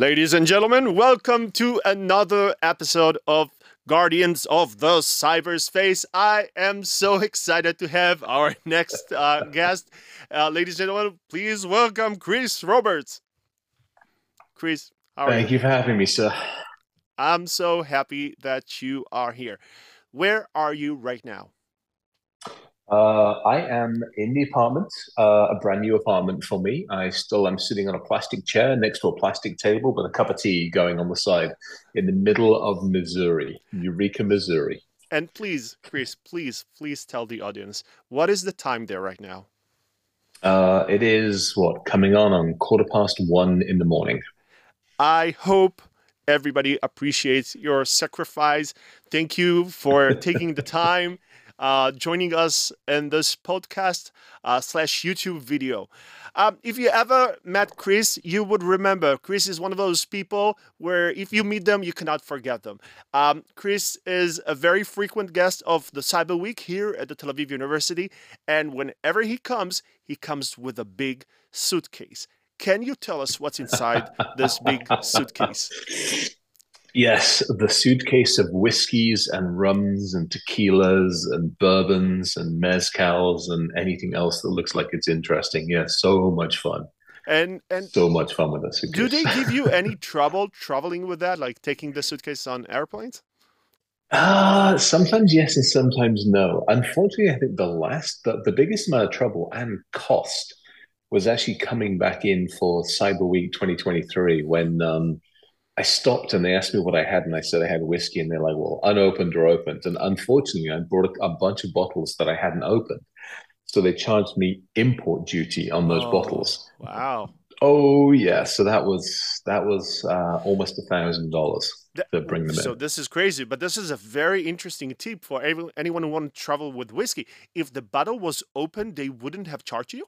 Ladies and gentlemen, welcome to another episode of Guardians of the Cyberspace. I am so excited to have our next uh, guest. Uh, ladies and gentlemen, please welcome Chris Roberts. Chris, Thank you? you for having me, sir. I'm so happy that you are here. Where are you right now? Uh, I am in the apartment, uh, a brand new apartment for me. I still am sitting on a plastic chair next to a plastic table with a cup of tea going on the side in the middle of Missouri, Eureka, Missouri. And please, Chris, please, please tell the audience what is the time there right now? Uh, it is what coming on on quarter past one in the morning. I hope everybody appreciates your sacrifice. Thank you for taking the time uh, joining us in this podcast uh, slash YouTube video. Um, if you ever met Chris, you would remember Chris is one of those people where if you meet them, you cannot forget them. Um, Chris is a very frequent guest of the Cyber Week here at the Tel Aviv University, and whenever he comes, he comes with a big suitcase. Can you tell us what's inside this big suitcase? Yes, the suitcase of whiskeys and rums and tequilas and bourbons and mezcals and anything else that looks like it's interesting. Yeah, so much fun. And and so much fun with this. Do they give you any trouble traveling with that, like taking the suitcase on airplanes? Uh, sometimes yes and sometimes no. Unfortunately, I think the last, the, the biggest amount of trouble and cost was actually coming back in for Cyber Week 2023 when um, I stopped and they asked me what I had, and I said I had whiskey, and they're like, "Well, unopened or opened?" And unfortunately, I brought a, bunch of bottles that I hadn't opened, so they charged me import duty on those oh, bottles. Wow. Oh yeah, so that was that was uh, almost a thousand dollars to bring them so in. So this is crazy, but this is a very interesting tip for anyone who want to travel with whiskey. If the bottle was open, they wouldn't have charged you.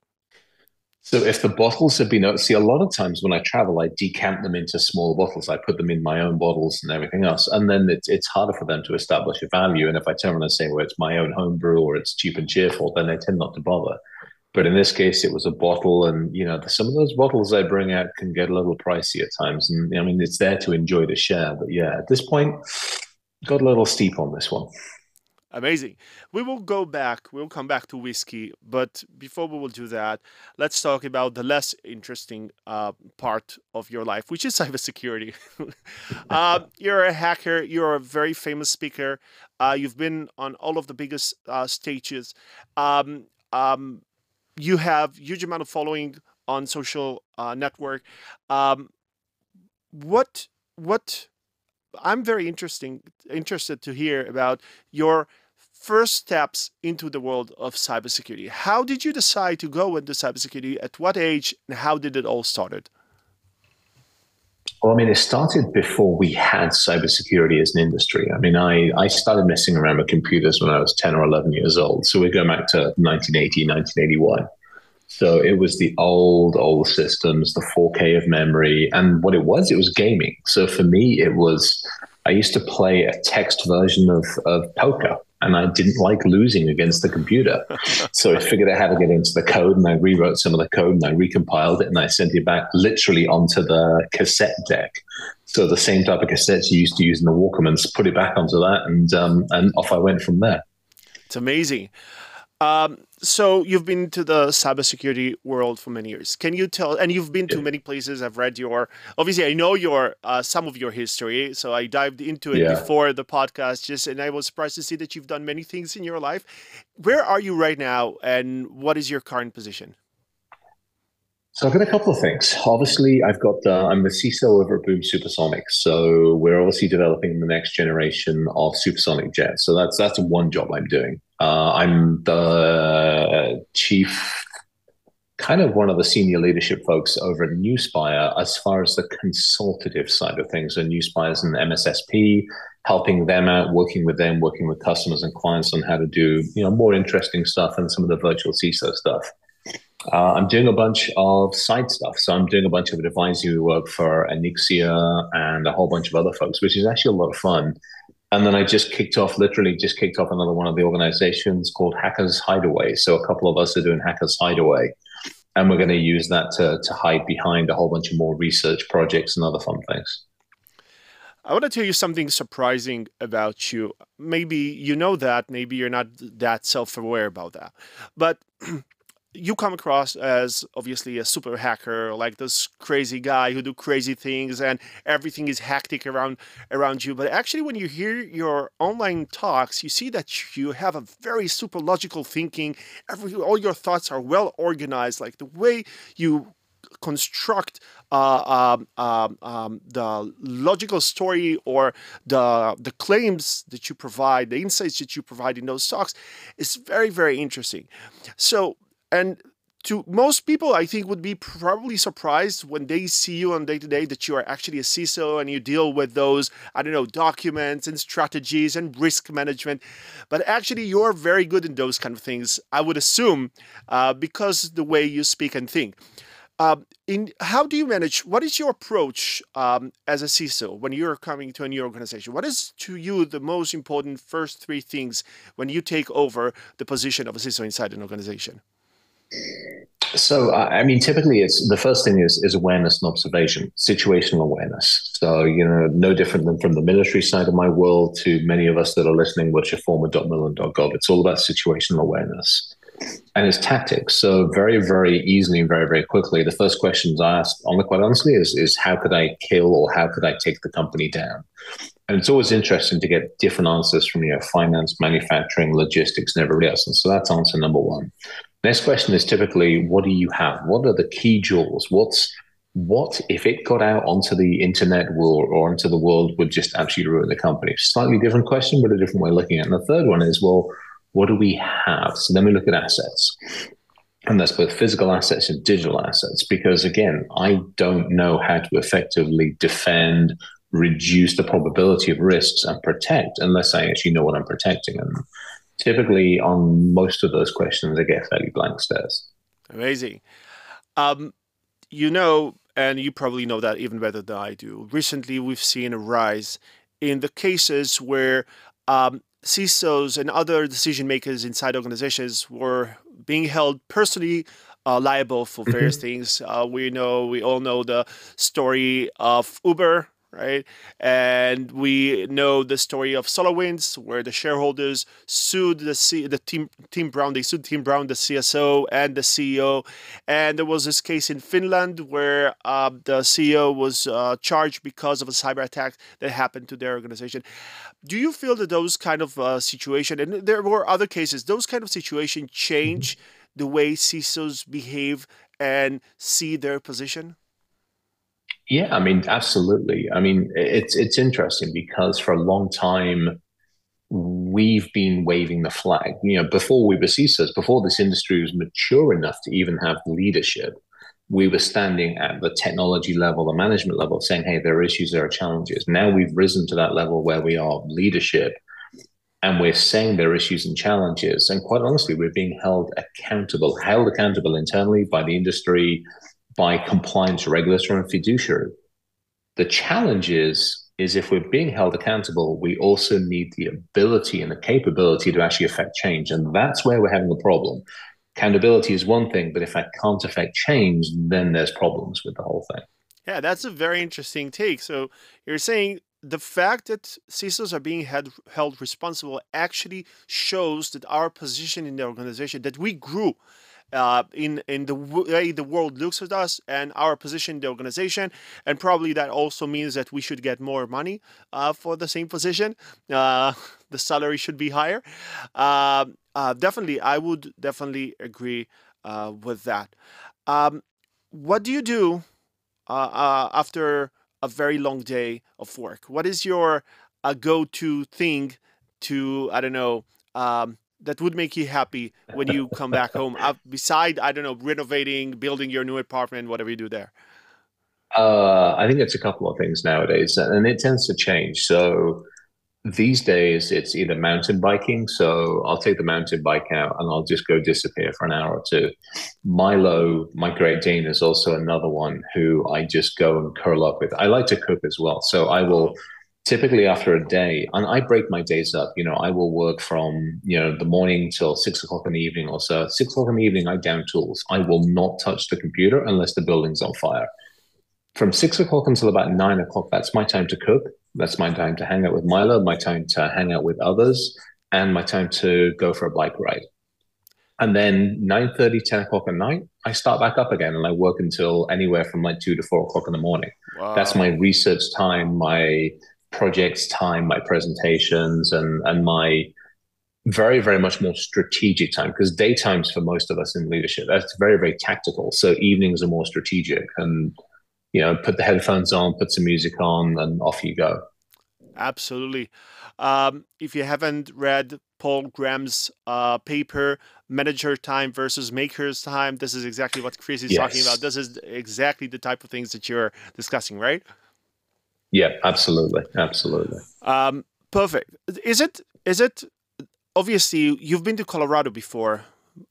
So if the bottles have been, see, a lot of times when I travel, I decant them into small bottles. I put them in my own bottles and everything else, and then it's it's harder for them to establish a value. And if I turn around and say, well, it's my own homebrew or it's cheap and cheerful, then they tend not to bother. But in this case, it was a bottle, and you know, some of those bottles I bring out can get a little pricey at times. And I mean, it's there to enjoy the share, but yeah, at this point, got a little steep on this one. Amazing. We will go back, we'll come back to whiskey, but before we will do that, let's talk about the less interesting uh, part of your life, which is cybersecurity. uh, you're a hacker, you're a very famous speaker, uh, you've been on all of the biggest uh, stages. Um, um, you have huge amount of following on social uh, network. Um, what what I'm very interesting interested to hear about your first steps into the world of cybersecurity. How did you decide to go into cybersecurity? At what age? And how did it all started? Well, I mean, it started before we had cybersecurity as an industry. I mean, I, I started messing around with computers when I was 10 or 11 years old. So we go back to 1980, 1981. So it was the old, old systems, the 4K of memory. And what it was, it was gaming. So for me, it was, I used to play a text version of, of poker and I didn't like losing against the computer. so I figured out how to get into the code and I rewrote some of the code and I recompiled it and I sent it back literally onto the cassette deck. So the same type of cassettes you used to use in the Walkmans, put it back onto that and um, and off I went from there. It's amazing. Um, so you've been to the cybersecurity world for many years. Can you tell? And you've been to many places. I've read your. Obviously, I know your uh, some of your history. So I dived into it yeah. before the podcast. Just and I was surprised to see that you've done many things in your life. Where are you right now, and what is your current position? So I've got a couple of things. Obviously, I've got uh, I'm the CISO over at Boom Supersonic. So we're obviously developing the next generation of supersonic jets. So that's that's one job I'm doing. Uh, I'm the chief, kind of one of the senior leadership folks over at Nuspire as far as the consultative side of things. So Nuspire is an MSSP, helping them out, working with them, working with customers and clients on how to do you know more interesting stuff and some of the virtual CISO stuff. Uh, I'm doing a bunch of side stuff. So I'm doing a bunch of advisory work for Onyxia and a whole bunch of other folks, which is actually a lot of fun. And then I just kicked off, literally just kicked off another one of the organizations called Hackers Hideaway. So a couple of us are doing Hackers Hideaway. and we're going to use that to, to hide behind a whole bunch of more research projects and other fun things. I want to tell you something surprising about you. Maybe you know that, maybe you're not that self aware about that. But you come across as obviously a super hacker, like this crazy guy who do crazy things and everything is hectic around around you. But actually, when you hear your online talks, you see that you have a very super logical thinking. Every all your thoughts are well organized. Like the way you construct uh, um, um, um, the logical story or the the claims that you provide, the insights that you provide in those talks, is very very interesting. So and to most people, I think would be probably surprised when they see you on day to day that you are actually a CISO and you deal with those, I don't know, documents and strategies and risk management. But actually, you're very good in those kind of things, I would assume, uh, because the way you speak and think. Um, in how do you manage? What is your approach um, as a CISO when you're coming to a new organization? What is to you the most important first three things when you take over the position of a CISO inside an organization? So, I mean, typically, it's the first thing is is awareness and observation, situational awareness. So, you know, no different than from the military side of my world to many of us that are listening, which are former .gov. It's all about situational awareness and it's tactics. So, very, very easily and very, very quickly, the first questions I ask, on the quite honestly, is is how could I kill or how could I take the company down? And it's always interesting to get different answers from you know finance, manufacturing, logistics, and everybody else. And so that's answer number one. Next question is typically, what do you have? What are the key jewels? What's what if it got out onto the internet world or onto the world would just absolutely ruin the company? Slightly different question, but a different way of looking at it. And the third one is, well, what do we have? So then we look at assets. And that's both physical assets and digital assets. Because again, I don't know how to effectively defend, reduce the probability of risks and protect unless I actually know what I'm protecting. And typically on most of those questions, I get fairly blank stares. Amazing. Um, you know, and you probably know that even better than I do. Recently, we've seen a rise in the cases where um, CISOs and other decision makers inside organizations were being held personally uh, liable for various mm-hmm. things. Uh, we know, we all know the story of Uber right? And we know the story of SolarWinds, where the shareholders sued the C- the team Tim Brown. They sued Tim Brown, the CSO and the CEO. And there was this case in Finland where uh, the CEO was uh, charged because of a cyber attack that happened to their organization. Do you feel that those kind of uh, situation, and there were other cases, those kind of situation change the way CISOs behave and see their position? Yeah, I mean, absolutely. I mean, it's it's interesting because for a long time we've been waving the flag. You know, before we were CISOs, before this industry was mature enough to even have leadership, we were standing at the technology level, the management level, saying, "Hey, there are issues, there are challenges." Now we've risen to that level where we are leadership, and we're saying there are issues and challenges. And quite honestly, we're being held accountable, held accountable internally by the industry, by compliance regulator and fiduciary. The challenge is, is if we're being held accountable, we also need the ability and the capability to actually affect change. And that's where we're having the problem. Accountability is one thing, but if I can't affect change, then there's problems with the whole thing. Yeah, that's a very interesting take. So you're saying the fact that CISOs are being held, held responsible actually shows that our position in the organization, that we grew uh, in in the way the world looks at us and our position in the organization, and probably that also means that we should get more money uh, for the same position. Uh, the salary should be higher. Um, uh, definitely, I would definitely agree uh, with that. Um, what do you do uh, after a very long day of work? What is your go-to thing to I don't know um, that would make you happy when you come back home? Uh, beside, I don't know, renovating, building your new apartment, whatever you do there. Uh, I think it's a couple of things nowadays, and it tends to change. So these days, it's either mountain biking. So I'll take the mountain bike out and I'll just go disappear for an hour or two. Milo, my Great Dane, is also another one who I just go and curl up with. I like to cook as well, so I will. Typically after a day, and I break my days up. You know, I will work from you know the morning till six o'clock in the evening or so. Six o'clock in the evening, I down tools. I will not touch the computer unless the building's on fire. From six o'clock until about nine o'clock, that's my time to cook. That's my time to hang out with Milo, my time to hang out with others, and my time to go for a bike ride. And then 9 30, 10 o'clock at night, I start back up again and I work until anywhere from like two to four o'clock in the morning. Wow. That's my research time, my projects time, my presentations, and and my very very much more strategic time because daytimes for most of us in leadership that's very very tactical. So evenings are more strategic, and you know, put the headphones on, put some music on, and off you go. Absolutely. Um, if you haven't read Paul Graham's uh, paper, Manager Time versus Maker's Time, this is exactly what Chris is yes. talking about. This is exactly the type of things that you're discussing, right? Yeah, absolutely, absolutely. Um, perfect. Is it? Is it? Obviously, you've been to Colorado before,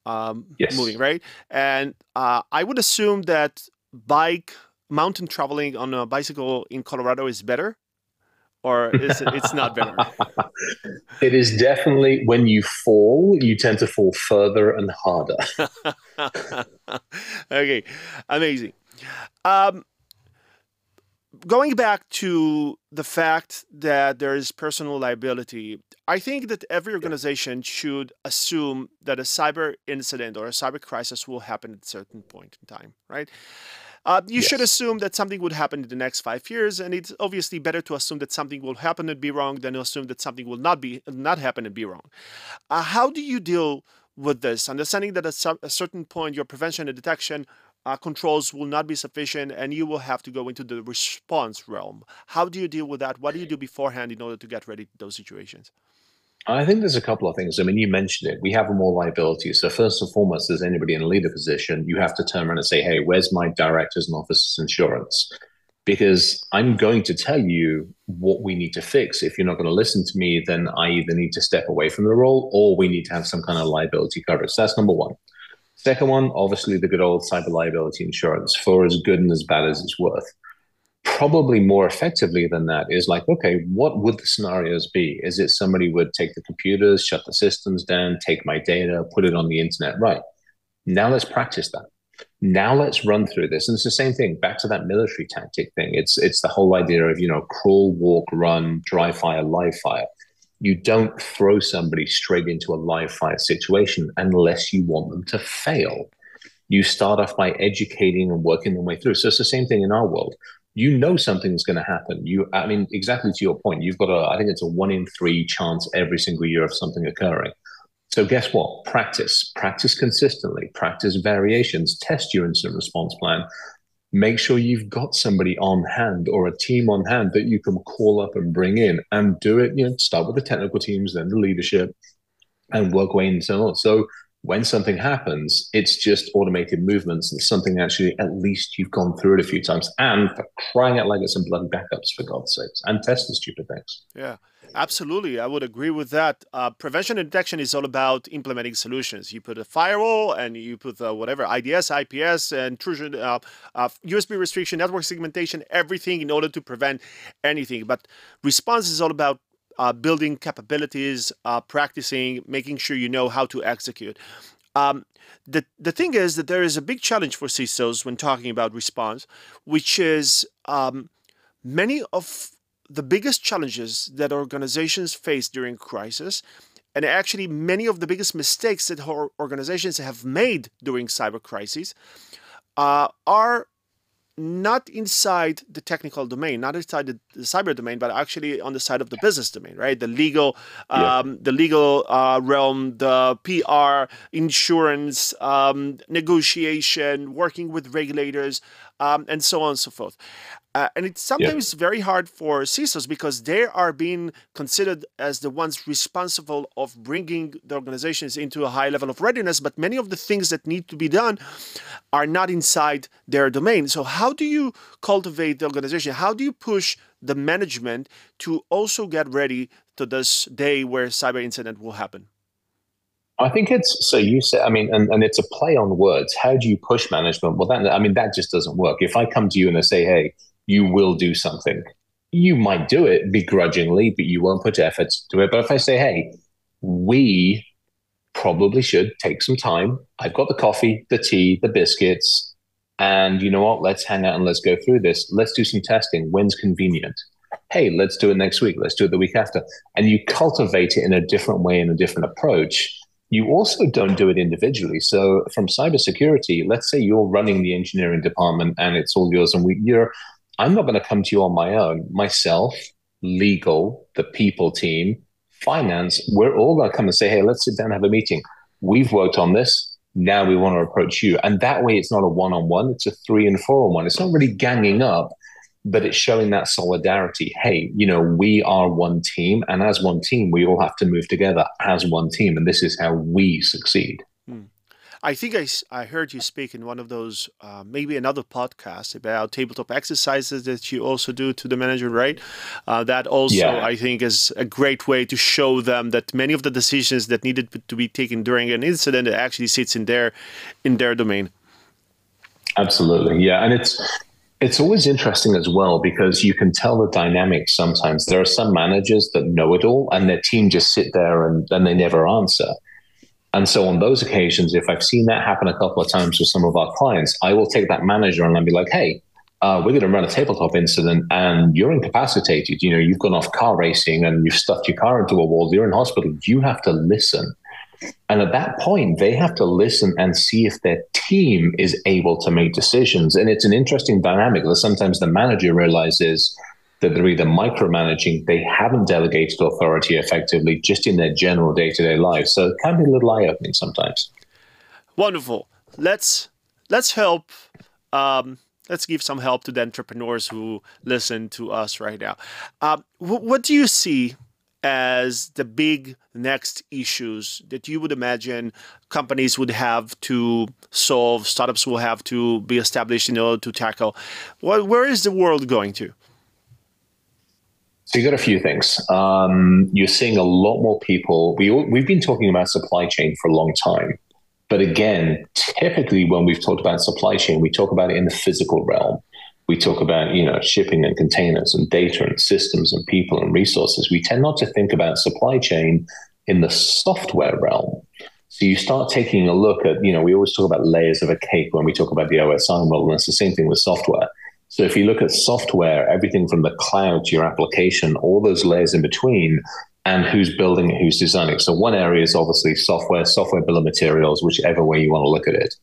um, yes. moving right, and uh, I would assume that bike mountain traveling on a bicycle in Colorado is better or is it, it's not better? it is definitely when you fall, you tend to fall further and harder. okay, amazing. Um, going back to the fact that there is personal liability, I think that every organization should assume that a cyber incident or a cyber crisis will happen at a certain point in time, right? Uh, you yes. should assume that something would happen in the next five years, and it's obviously better to assume that something will happen and be wrong than to assume that something will not be not happen and be wrong. Uh, how do you deal with this, understanding that at a certain point your prevention and detection uh, controls will not be sufficient and you will have to go into the response realm. How do you deal with that? What do you do beforehand in order to get ready to those situations? I think there's a couple of things. I mean, you mentioned it. We have more liability. So first and foremost, as anybody in a leader position, you have to turn around and say, "Hey, where's my directors and officers insurance?" Because I'm going to tell you what we need to fix. If you're not going to listen to me, then I either need to step away from the role or we need to have some kind of liability coverage. So that's number one. Second one, obviously, the good old cyber liability insurance for as good and as bad as it's worth probably more effectively than that is like, okay, what would the scenarios be? Is it somebody would take the computers, shut the systems down, take my data, put it on the internet? Right. Now let's practice that. Now let's run through this. And it's the same thing, back to that military tactic thing. It's it's the whole idea of, you know, crawl, walk, run, dry fire, live fire. You don't throw somebody straight into a live fire situation unless you want them to fail you start off by educating and working their way through. So it's the same thing in our world you know something's going to happen. You, I mean, exactly to your point, you've got a, I think it's a one in three chance every single year of something occurring. So guess what? Practice, practice consistently, practice variations, test your incident response plan. Make sure you've got somebody on hand or a team on hand that you can call up and bring in and do it. You know, start with the technical teams, then the leadership, and work way and so on. So when something happens, it's just automated movements and something actually at least you've gone through it a few times and for crying out like it's some bloody backups for God's sakes and test the stupid things. Yeah. Absolutely, I would agree with that. Uh, prevention and detection is all about implementing solutions. You put a firewall and you put uh, whatever IDS, IPS, intrusion, uh, USB uh, restriction, network segmentation, everything in order to prevent anything. But response is all about uh, building capabilities, practicing, making sure you know how to execute. Um, the, the thing is that there is a big challenge for CISOs when talking about response, which is um, many of the biggest challenges that organizations face during crisis, and actually many of the biggest mistakes that organizations have made during cyber crises, uh, are not inside the technical domain, not inside the, the, cyber domain, but actually on the side of the business domain, right? The legal, yeah. um, the legal uh, realm, the PR, insurance, um, negotiation, working with regulators, um, and so on and so forth. Uh, and it's sometimes yeah. very hard for CISOs because they are being considered as the ones responsible of bringing the organizations into a high level of readiness. But many of the things that need to be done are not inside their domain. So, how do you cultivate the organization? How do you push the management to also get ready to this day where cyber incident will happen? I think it's so you said, I mean, and, and it's a play on words. How do you push management? Well, that, I mean, that just doesn't work. If I come to you and I say, hey, you will do something, you might do it begrudgingly, but you won't put efforts to it. But if I say, hey, we probably should take some time. I've got the coffee, the tea, the biscuits, and you know what? Let's hang out and let's go through this. Let's do some testing. When's convenient? Hey, let's do it next week. Let's do it the week after. And you cultivate it in a different way, in a different approach. You also don't do it individually. So, from cybersecurity, let's say you're running the engineering department and it's all yours, and we, you're I'm not going to come to you on my own. Myself, legal, the people team, finance, we're all going to come and say, hey, let's sit down and have a meeting. We've worked on this. Now we want to approach you. And that way, it's not a one on one, it's a three and four on one. It's not really ganging up, but it's showing that solidarity. Hey, you know, we are one team. And as one team, we all have to move together as one team. And this is how we succeed. I think I, I heard you speak in one of those, uh, maybe another podcast about tabletop exercises that you also do to the manager, right? Uh, that also, yeah. I think, is a great way to show them that many of the decisions that needed to be taken during an incident actually sits in their in their domain. Absolutely, yeah, and it's it's always interesting as well because you can tell the dynamics sometimes. There are some managers that know it all and their team just sit there and, and they never answer. And so on those occasions, if I've seen that happen a couple of times with some of our clients, I will take that manager and I'll be like, hey, uh, we're going to run a tabletop incident and you're incapacitated. You know, you've gone off car racing and you've stuffed your car into a wall. You're in hospital. You have to listen. And at that point, they have to listen and see if their team is able to make decisions. And it's an interesting dynamic that sometimes the manager realizes – that they're either micromanaging, they haven't delegated authority effectively just in their general day to day life. So it can be a little eye opening sometimes. Wonderful. Let's let's help. Um, let's give some help to the entrepreneurs who listen to us right now. Um, what do you see as the big next issues that you would imagine companies would have to solve, startups will have to be established in order to tackle? where is the world going to? So you got a few things. Um, you're seeing a lot more people. We we've been talking about supply chain for a long time, but again, typically when we've talked about supply chain, we talk about it in the physical realm. We talk about you know shipping and containers and data and systems and people and resources. We tend not to think about supply chain in the software realm. So you start taking a look at you know we always talk about layers of a cake when we talk about the OSI model. And it's the same thing with software so if you look at software, everything from the cloud to your application, all those layers in between, and who's building it, who's designing it. So one area is obviously software, software bill of materials, whichever way you want to look at it.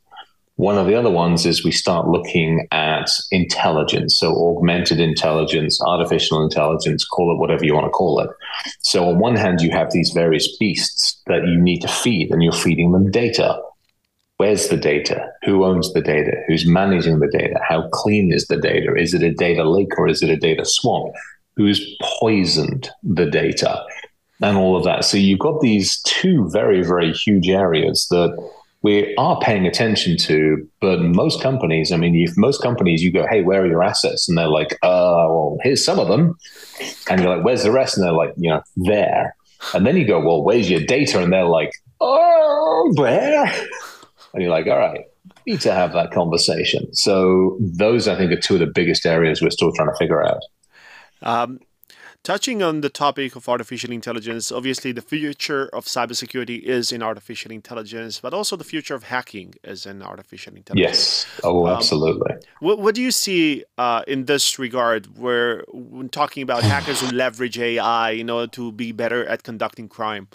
One of the other ones is we start looking at intelligence, so augmented intelligence, artificial intelligence, call it whatever you want to call it. So on one hand, you have these various beasts that you need to feed, and you're feeding them data. Where's the data? Who owns the data? Who's managing the data? How clean is the data? Is it a data lake or is it a data swamp? Who's poisoned the data? And all of that. So you've got these two very, very huge areas that we are paying attention to, but most companies, I mean, if most companies you go, hey, where are your assets? And they're like, uh, well, here's some of them. And you're like, where's the rest? And they're like, you know, there. And then you go, well, where's your data? And they're like, oh, where? And you're like, all right, need to have that conversation. So those, I think, are two of the biggest areas we're still trying to figure out. Um, touching on the topic of artificial intelligence, obviously the future of cybersecurity is in artificial intelligence, but also the future of hacking is in artificial intelligence. Yes. Oh, um, absolutely. What, what do you see uh, in this regard, where when talking about hackers who leverage AI in order to be better at conducting crime?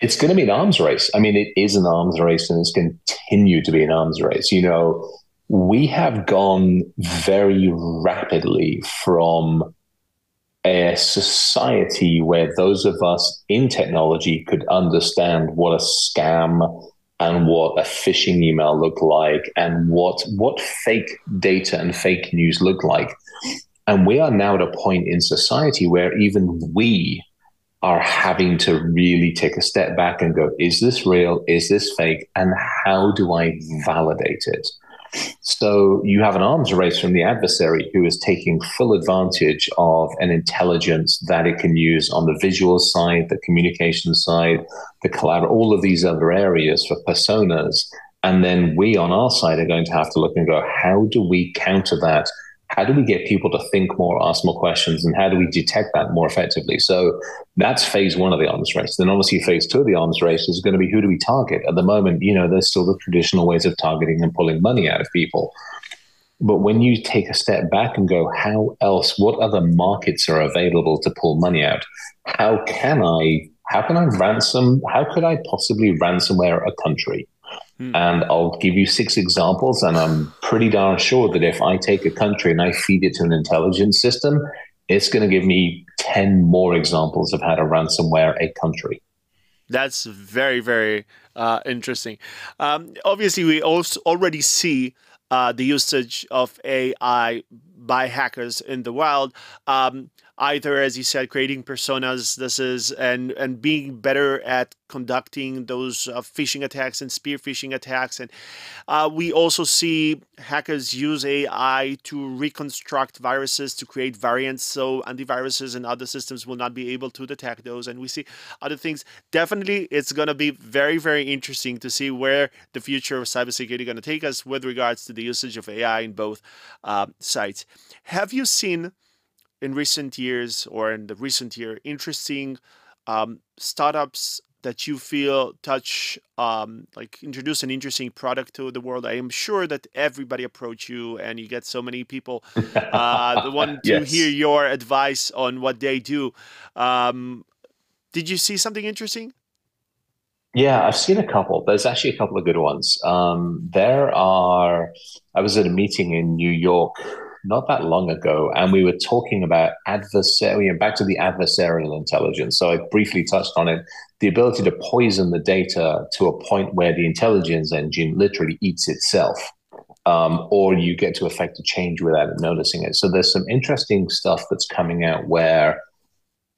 It's going to be an arms race. I mean, it is an arms race and it's continued to be an arms race. You know, we have gone very rapidly from a society where those of us in technology could understand what a scam and what a phishing email looked like and what what fake data and fake news looked like. And we are now at a point in society where even we are having to really take a step back and go, is this real? Is this fake? And how do I validate it? So you have an arms race from the adversary who is taking full advantage of an intelligence that it can use on the visual side, the communication side, the collab, all of these other areas for personas. And then we on our side are going to have to look and go, how do we counter that how do we get people to think more, ask more questions, and how do we detect that more effectively? So that's phase one of the arms race. Then obviously phase two of the arms race is going to be who do we target? At the moment, you know, there's still the traditional ways of targeting and pulling money out of people. But when you take a step back and go, how else, what other markets are available to pull money out? How can I, how can I ransom, how could I possibly ransomware a country? Hmm. And I'll give you six examples. And I'm pretty darn sure that if I take a country and I feed it to an intelligence system, it's going to give me 10 more examples of how to ransomware a country. That's very, very uh, interesting. Um, obviously, we also already see uh, the usage of AI by hackers in the wild. Um, either, as you said, creating personas. This is and and being better at conducting those uh, phishing attacks and spear phishing attacks. And uh, we also see hackers use AI to reconstruct viruses to create variants, so antiviruses and other systems will not be able to detect those. And we see other things. Definitely, it's going to be very, very interesting to see where the future of cybersecurity going to take us with regards to the usage of AI in both uh, sites. Have you seen? In recent years or in the recent year interesting um, startups that you feel touch um, like introduce an interesting product to the world i am sure that everybody approach you and you get so many people uh, the one to yes. hear your advice on what they do um, did you see something interesting yeah, I've seen a couple. There's actually a couple of good ones. Um, there are. I was at a meeting in New York not that long ago, and we were talking about adversary and back to the adversarial intelligence. So I briefly touched on it: the ability to poison the data to a point where the intelligence engine literally eats itself, um, or you get to affect a change without noticing it. So there's some interesting stuff that's coming out where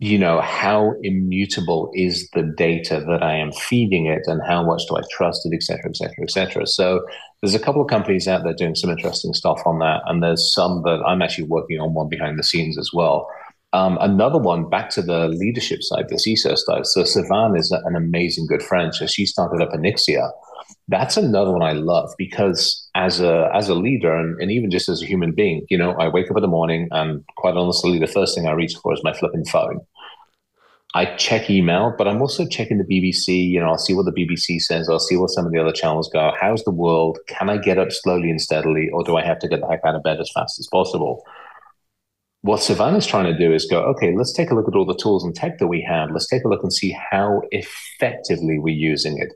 you know how immutable is the data that i am feeding it and how much do i trust it et cetera et cetera et cetera. So there's a couple of companies out there doing some interesting stuff on that and there's some that i'm actually working on one behind the scenes as well. Um, another one back to the leadership side the ciso side. So Sivan is an amazing good friend. So she started up Onyxia that's another one I love because as a as a leader and, and even just as a human being, you know, I wake up in the morning and quite honestly, the first thing I reach for is my flipping phone. I check email, but I'm also checking the BBC. You know, I'll see what the BBC says. I'll see what some of the other channels go. How's the world? Can I get up slowly and steadily, or do I have to get the heck out of bed as fast as possible? What Sivan's trying to do is go, okay, let's take a look at all the tools and tech that we have. Let's take a look and see how effectively we're using it.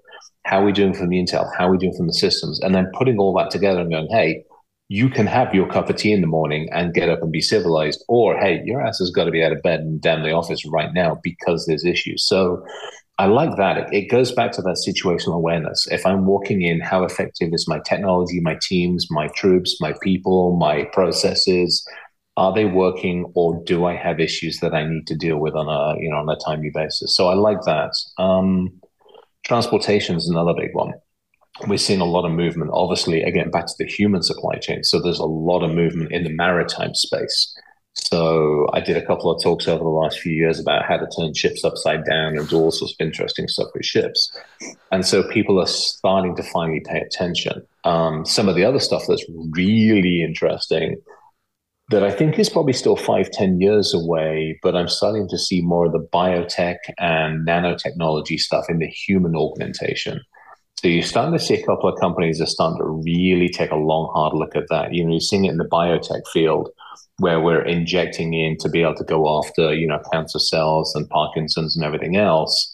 How are we doing from the intel? How are we doing from the systems? And then putting all that together and going, hey, you can have your cup of tea in the morning and get up and be civilized, or hey, your ass has got to be out of bed and down the office right now because there's issues. So I like that. It, goes back to that situational awareness. If I'm walking in, how effective is my technology, my teams, my troops, my people, my processes? Are they working, or do I have issues that I need to deal with on a you know on a timely basis? So I like that. Um, transportation is another big one we're seeing a lot of movement, obviously, again, back to the human supply chain. So there's a lot of movement in the maritime space. So I did a couple of talks over the last few years about how to turn ships upside down and do all sorts of interesting stuff with ships. And so people are starting to finally pay attention. Um, some of the other stuff that's really interesting that I think is probably still five, ten years away, but I'm starting to see more of the biotech and nanotechnology stuff in the human augmentation. So you're starting to see a couple of companies are starting to really take a long, hard look at that. You know, you're seeing it in the biotech field where we're injecting in to be able to go after, you know, cancer cells and Parkinson's and everything else.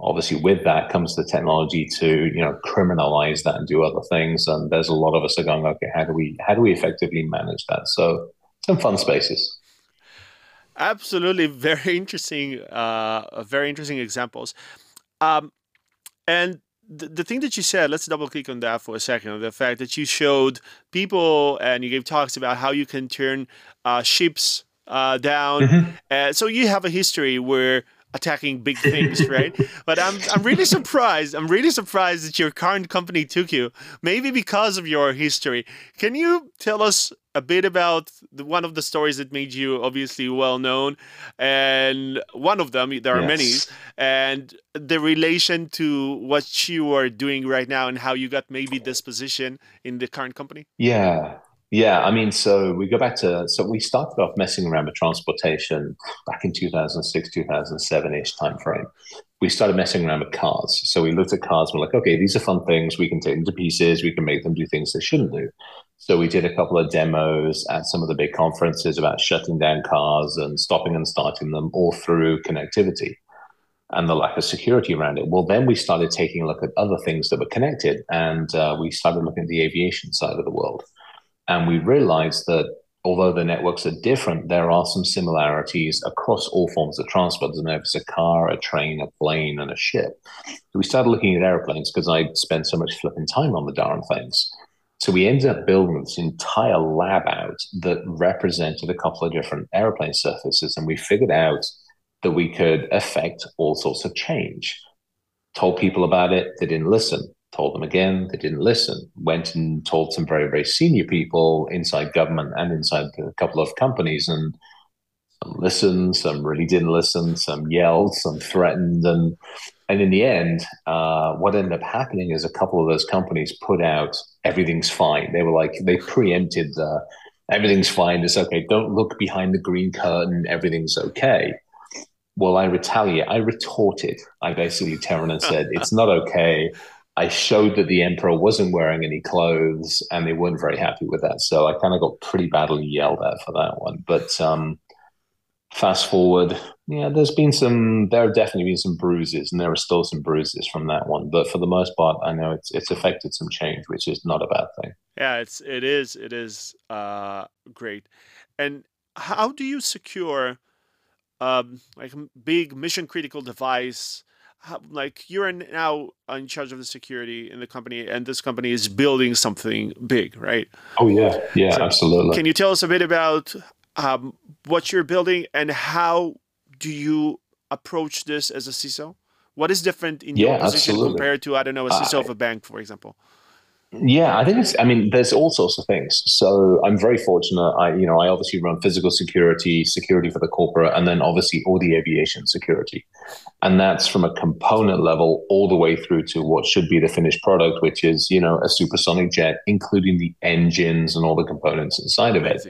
Obviously, with that comes the technology to, you know, criminalize that and do other things. And there's a lot of us are going, okay, how do we how do we effectively manage that? So some fun spaces. Absolutely, very interesting, uh, very interesting examples. Um, and the, the thing that you said, let's double click on that for a second. The fact that you showed people and you gave talks about how you can turn uh, ships uh, down. Mm-hmm. Uh, so you have a history where attacking big things, right? but I'm I'm really surprised. I'm really surprised that your current company took you. Maybe because of your history. Can you tell us a bit about the, one of the stories that made you obviously well known, and one of them there are yes. many, and the relation to what you are doing right now and how you got maybe this position in the current company. Yeah. Yeah, I mean, so we go back to so we started off messing around with transportation back in 2006, 2007-ish timeframe. We started messing around with cars. So we looked at cars, we're like, okay, these are fun things. We can take them to pieces, we can make them do things they shouldn't do. So we did a couple of demos at some of the big conferences about shutting down cars and stopping and starting them all through connectivity and the lack of security around it. Well, then we started taking a look at other things that were connected, and uh, we started looking at the aviation side of the world. And we realized that although the networks are different, there are some similarities across all forms of transport. Doesn't matter if it's a car, a train, a plane, and a ship. So we started looking at airplanes because I spent so much flipping time on the darn things. So we ended up building this entire lab out that represented a couple of different airplane surfaces, and we figured out that we could affect all sorts of change. Told people about it, they didn't listen. Told them again, they didn't listen. Went and told some very, very senior people inside government and inside a couple of companies, and some listened, some really didn't listen, some yelled, some threatened, and and in the end, uh, what ended up happening is a couple of those companies put out everything's fine. They were like they preempted the everything's fine. It's okay. Don't look behind the green curtain. Everything's okay well, I retaliate. I retorted. I basically turned and said, it's not okay. I showed that the emperor wasn't wearing any clothes and they weren't very happy with that. So I kind of got pretty badly yelled at for that one. But um, fast forward, yeah, there's been some, there have definitely been some bruises and there are still some bruises from that one. But for the most part, I know it's, it's affected some change, which is not a bad thing. Yeah, it's, it is, it is uh, great. And how do you secure um, like a big mission critical device. How, like you're now in charge of the security in the company, and this company is building something big, right? Oh yeah, yeah, so absolutely. Can you tell us a bit about um, what you're building and how do you approach this as a CISO? What is different in yeah, your position absolutely. compared to I don't know a CISO uh, of a bank, for example? Yeah, I think it's. I mean, there's all sorts of things. So I'm very fortunate. I, you know, I obviously run physical security, security for the corporate, and then obviously all the aviation security, and that's from a component level all the way through to what should be the finished product, which is you know a supersonic jet, including the engines and all the components inside of it.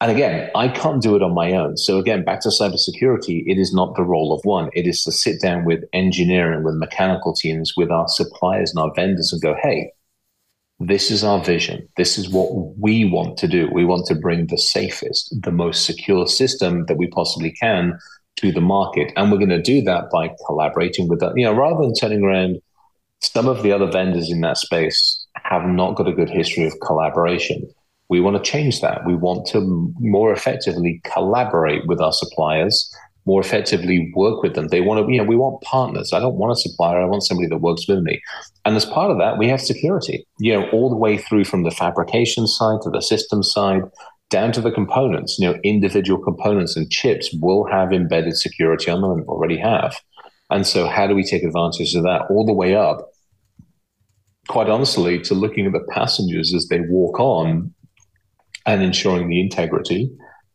And again, I can't do it on my own. So again, back to cybersecurity, it is not the role of one. It is to sit down with engineering, with mechanical teams, with our suppliers and our vendors, and go, hey this is our vision. This is what we want to do. We want to bring the safest, the most secure system that we possibly can to the market. And we're going to do that by collaborating with that. You know, rather than turning around, some of the other vendors in that space have not got a good history of collaboration. We want to change that. We want to more effectively collaborate with our suppliers more effectively work with them. They want to, you know, we want partners. I don't want a supplier. I want somebody that works with me. And as part of that, we have security, you know, all the way through from the fabrication side to the system side down to the components. You know, individual components and chips will have embedded security on them and already have. And so, how do we take advantage of that all the way up? Quite honestly, to looking at the passengers as they walk on and ensuring the integrity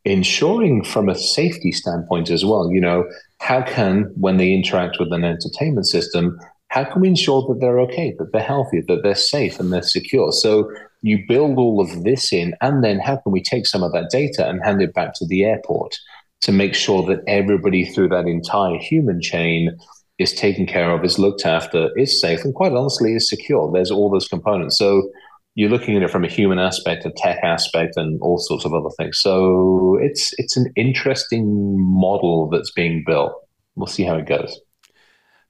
ensuring from a safety standpoint as well, you know, how can, when they interact with an entertainment system, how can we ensure that they're okay, that they're healthy, that they're safe and they're secure? So you build all of this in, and then how can we take some of that data and hand it back to the airport to make sure that everybody through that entire human chain is taken care of, is looked after, is safe, and quite honestly, is secure. There's all those components. So you're looking at it from a human aspect, a tech aspect, and all sorts of other things. So it's it's an interesting model that's being built. We'll see how it goes.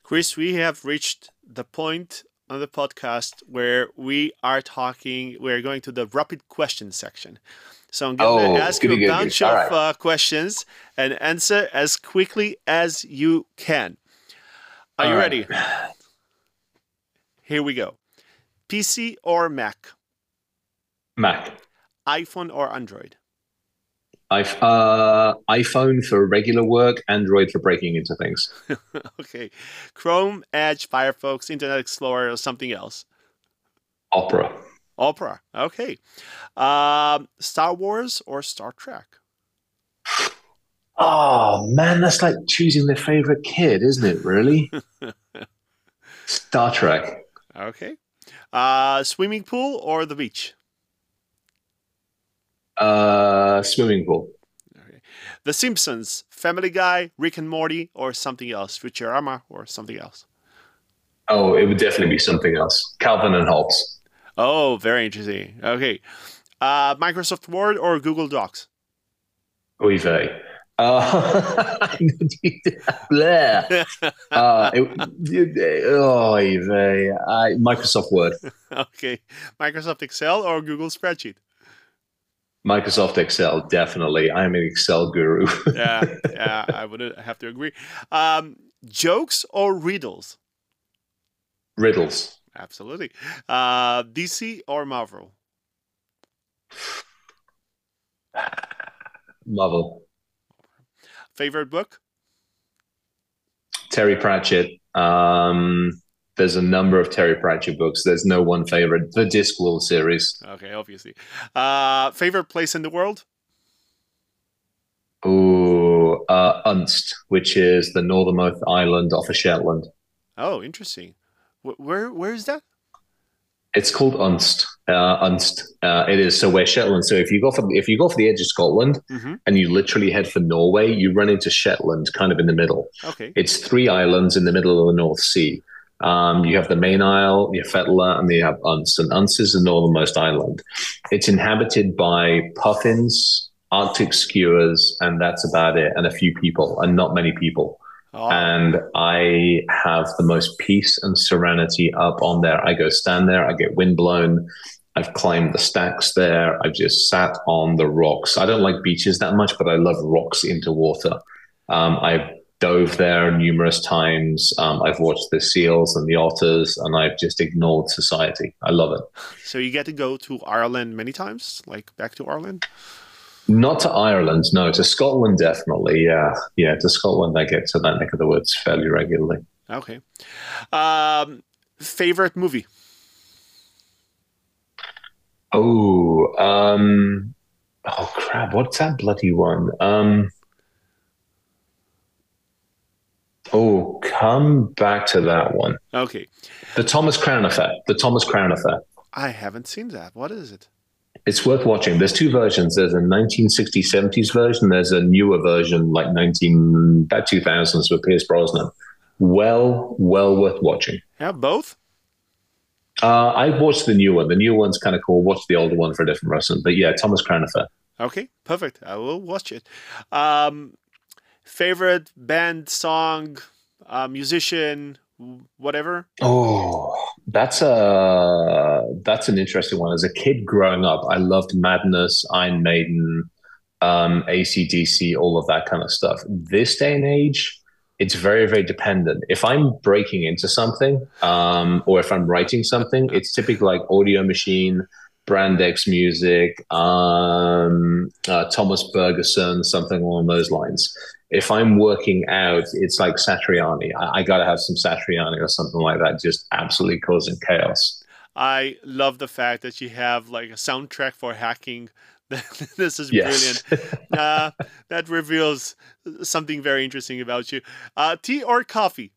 Chris, we have reached the point on the podcast where we are talking. We're going to the rapid question section. So I'm going oh, to ask you a bunch of right. uh, questions and answer as quickly as you can. Are all you right. ready? Here we go. PC or Mac? Mac. iPhone or Android? Uh, iPhone for regular work, Android for breaking into things. okay. Chrome, Edge, Firefox, Internet Explorer, or something else? Opera. Opera. Okay. Um, Star Wars or Star Trek? Oh, man, that's like choosing their favorite kid, isn't it, really? Star Trek. Okay. Uh, swimming pool or the beach? Uh, swimming pool. Okay. The Simpsons, Family Guy, Rick and Morty, or something else? Futurama or something else? Oh, it would definitely be something else. Calvin and Hobbes. Oh, very interesting. Okay. Uh, Microsoft Word or Google Docs? Oy vey. Uh, uh, it. I, Microsoft Word. okay. Microsoft Excel or Google Spreadsheet? Microsoft Excel, definitely. I'm an Excel guru. yeah, yeah, I would have to agree. Um, jokes or riddles? Riddles. Absolutely. Uh, DC or Marvel? Marvel. Favorite book? Terry Pratchett. Um, there's a number of Terry Pratchett books. There's no one favorite. The Discworld series. Okay, obviously. Uh, favorite place in the world? Oh, uh, Unst, which is the northernmost island off of Shetland. Oh, interesting. Where where is that? It's called Unst. Uh, Unst. Uh, it is so where Shetland. So if you go for if you go for the edge of Scotland mm-hmm. and you literally head for Norway, you run into Shetland, kind of in the middle. Okay. It's three islands in the middle of the North Sea. Um, you have the main isle, you have Fetlar, and then you have Unst. And Unst is the northernmost island. It's inhabited by puffins, Arctic skuas, and that's about it, and a few people, and not many people. Oh. And I have the most peace and serenity up on there. I go stand there, I get wind blown. I've climbed the stacks there. I've just sat on the rocks. I don't like beaches that much, but I love rocks into water. Um, I've dove there numerous times. Um, I've watched the seals and the otters, and I've just ignored society. I love it. So you get to go to Ireland many times, like back to Ireland? Not to Ireland, no. To Scotland, definitely. Yeah, yeah. To Scotland, I get to that neck of the woods fairly regularly. Okay. Um, favorite movie? Oh, um, oh crap! What's that bloody one? Um, oh, come back to that one. Okay. The Thomas Crown Affair. The Thomas Crown Affair. I haven't seen that. What is it? It's worth watching. There's two versions. There's a 1960s, 70s version. There's a newer version, like 19 about 2000s with Pierce Brosnan. Well, well worth watching. Yeah, both. Uh, I watched the new one. The new one's kind of cool. Watch the older one for a different reason. But yeah, Thomas Crown Affair. Okay, perfect. I will watch it. Um, favorite band, song, uh, musician, whatever? Oh, that's a that's an interesting one. As a kid growing up, I loved Madness, Iron Maiden, um, ACDC, all of that kind of stuff. This day and age, it's very very dependent. If I'm breaking into something, um, or if I'm writing something, it's typically like Audiomachine. Brand X music, um, uh, Thomas Bergersen, something along those lines if I'm working out, it's like Satriani. I, I got to have some Satriani or something like that, just absolutely causing chaos. I love the fact that you have like a soundtrack for hacking. this is brilliant. uh, that reveals something very interesting about you. Uh, tea or coffee?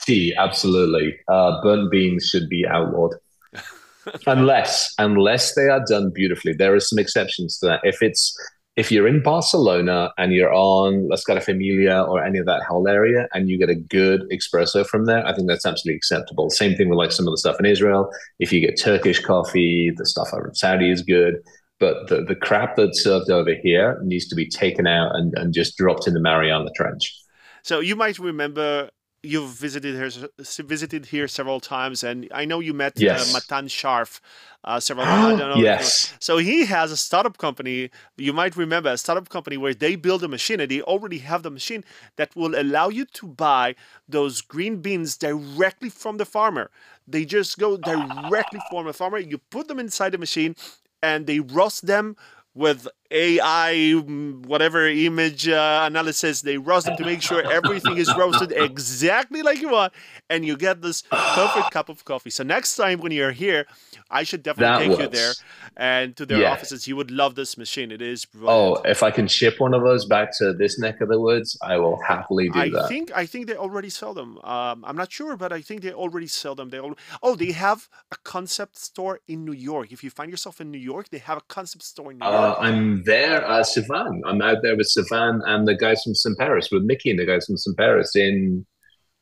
Tea, absolutely. Uh, burnt beans should be outlawed. unless, unless they are done beautifully. There are some exceptions to that. If it's if you're in Barcelona and you're on La Scala Familia or any of that whole area and you get a good espresso from there, I think that's absolutely acceptable. Same thing with like some of the stuff in Israel. If you get Turkish coffee, the stuff over in Saudi is good. But the, the crap that's served over here needs to be taken out and, and just dropped in the Mariana Trench. So you might remember you've visited here visited here several times, and I know you met uh, yes. uh, Matan Sharf uh, several times. yes. So he has a startup company. You might remember a startup company where they build a machine, and they already have the machine that will allow you to buy those green beans directly from the farmer. They just go directly from the farmer. You put them inside the machine, and they roast them with AI, whatever image uh, analysis. They roast them to make sure everything is roasted exactly like you want, and you get this perfect cup of coffee. So next time when you're here, I should definitely that take works. you there and to their yeah. offices. You would love this machine. It is brilliant. Oh, if I can ship one of those back to this neck of the woods, I will happily do I that. I think I think they already sell them. Um, I'm not sure, but I think they already sell them. They all, oh, they have a concept store in New York. If you find yourself in New York, they have a concept store in New York. Uh, I'm there, uh, Sivan. I'm out there with Sivan and the guys from Simperis, with Mickey and the guys from Simperis in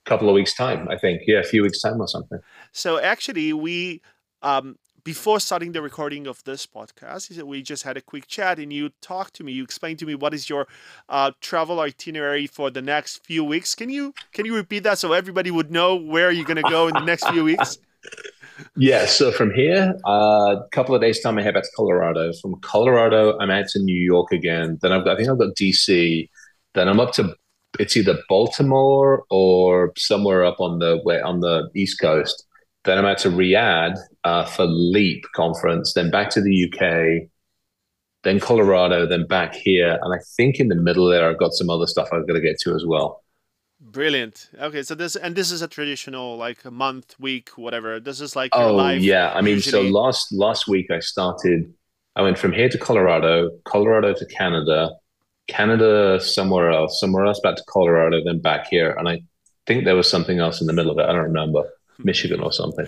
a couple of weeks' time. I think, yeah, a few weeks' time or something. So actually, we um, before starting the recording of this podcast, we just had a quick chat and you talked to me. You explained to me what is your uh, travel itinerary for the next few weeks. Can you can you repeat that so everybody would know where you're going to go in the next few weeks? Yeah, so from here, a uh, couple of days time, I head back to Colorado. From Colorado, I'm out to New York again. Then I've got, I think I've got DC. Then I'm up to it's either Baltimore or somewhere up on the way on the East Coast. Then I'm out to Riyadh uh, for Leap conference. Then back to the UK. Then Colorado. Then back here. And I think in the middle there, I've got some other stuff I've got to get to as well. Brilliant. Okay, so this and this is a traditional like a month, week, whatever. This is like oh yeah. I mean, usually. so last last week I started. I went from here to Colorado, Colorado to Canada, Canada somewhere else, somewhere else back to Colorado, then back here, and I think there was something else in the middle of it. I don't remember. Michigan or something.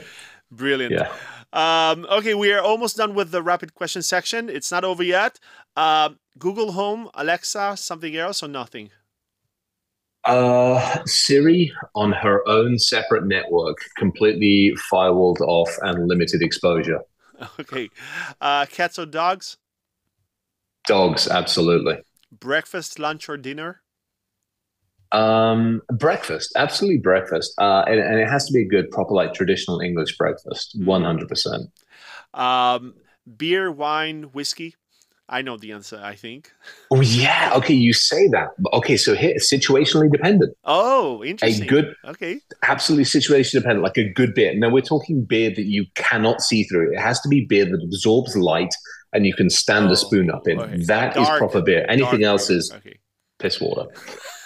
Brilliant. Yeah. Um, okay, we are almost done with the rapid question section. It's not over yet. Uh, Google Home, Alexa, something else, or nothing? Uh, Siri on her own separate network, completely firewalled off and limited exposure. Okay. Uh, cats or dogs? Dogs, absolutely. Breakfast, lunch, or dinner? Um, breakfast, absolutely breakfast, uh, and, and, it has to be a good, proper, like traditional English breakfast, mm-hmm. one hundred percent. Um, beer, wine, whiskey. I know the answer. I think. Oh yeah. Okay, you say that. Okay, so here, situationally dependent. Oh, interesting. A good. Okay. Absolutely situationally dependent, like a good beer. Now we're talking beer that you cannot see through. It has to be beer that absorbs light and you can stand oh, a spoon up in. Okay. That dark, is proper beer. Anything else is okay. piss water.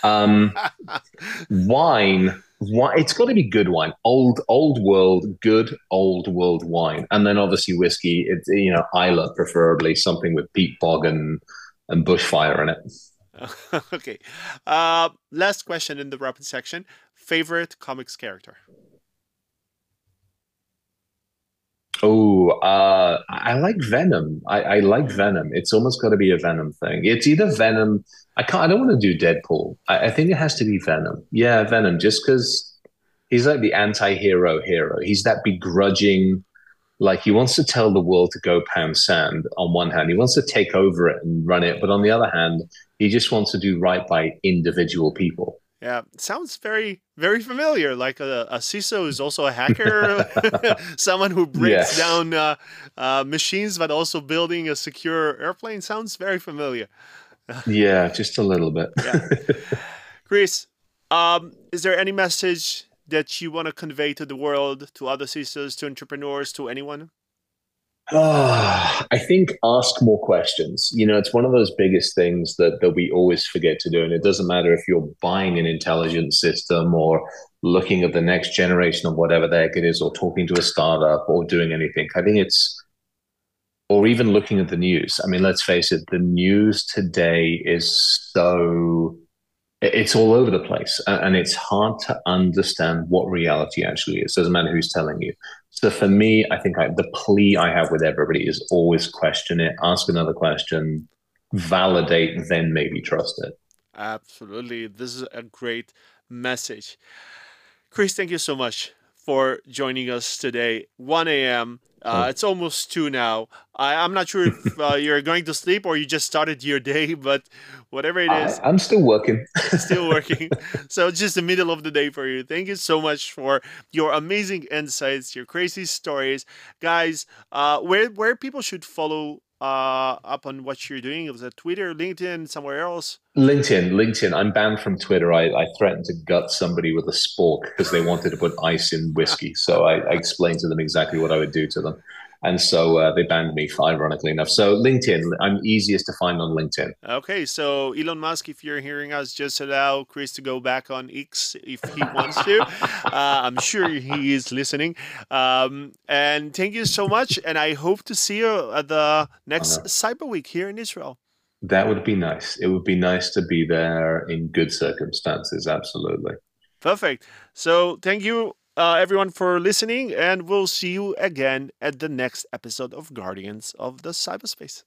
Um, wine, wine, it's got to be good wine, old old world, good old world wine, and then obviously whiskey. It's you know Islay preferably something with peat bog and and bushfire in it. okay, uh, last question in the rapid section: favorite comics character. Oh, uh, I like Venom. I, I like Venom. It's almost got to be a Venom thing. It's either Venom. I can't. I don't want to do Deadpool. I, I think it has to be Venom. Yeah, Venom. Just because he's like the anti-hero hero. He's that begrudging. Like he wants to tell the world to go pound sand. On one hand, he wants to take over it and run it, but on the other hand, he just wants to do right by individual people. Yeah, sounds very very familiar. Like a, a CISO is also a hacker, someone who breaks yes. down uh, uh, machines, but also building a secure airplane. Sounds very familiar. yeah, just a little bit. yeah. Chris, um, is there any message that you want to convey to the world, to other CISOs, to entrepreneurs, to anyone? Uh, I think ask more questions. You know, it's one of those biggest things that, that we always forget to do. And it doesn't matter if you're buying an intelligence system or looking at the next generation of whatever the heck it is, or talking to a startup or doing anything. I think it's, or even looking at the news. I mean, let's face it, the news today is so it's all over the place and it's hard to understand what reality actually is doesn't matter who's telling you so for me i think I, the plea i have with everybody is always question it ask another question validate then maybe trust it. Absolutely. This is a great message. Chris thank you so much for joining us today 1 a.m uh, oh. It's almost two now. I, am not sure if uh, you're going to sleep or you just started your day, but whatever it is, I, am still working. still working. So it's just the middle of the day for you. Thank you so much for your amazing insights, your crazy stories, guys. Uh, where where people should follow uh, up on what you're doing? Was it Twitter, LinkedIn, somewhere else? LinkedIn, LinkedIn. I'm banned from Twitter. I, I threatened to gut somebody with a spork because they wanted to put ice in whiskey. So I, I, explained to them exactly what I would do to them. And so uh, they banned me, ironically enough. So LinkedIn, I'm easiest to find on LinkedIn. Okay, so Elon Musk, if you're hearing us, just allow Chris to go back on X if he wants to. uh, I'm sure he is listening. Um, and thank you so much. And I hope to see you at the next Cyber Week here in Israel. That would be nice. It would be nice to be there in good circumstances. Absolutely. Perfect. So thank you uh, everyone for listening, and we'll see you again at the next episode of Guardians of the Cyberspace.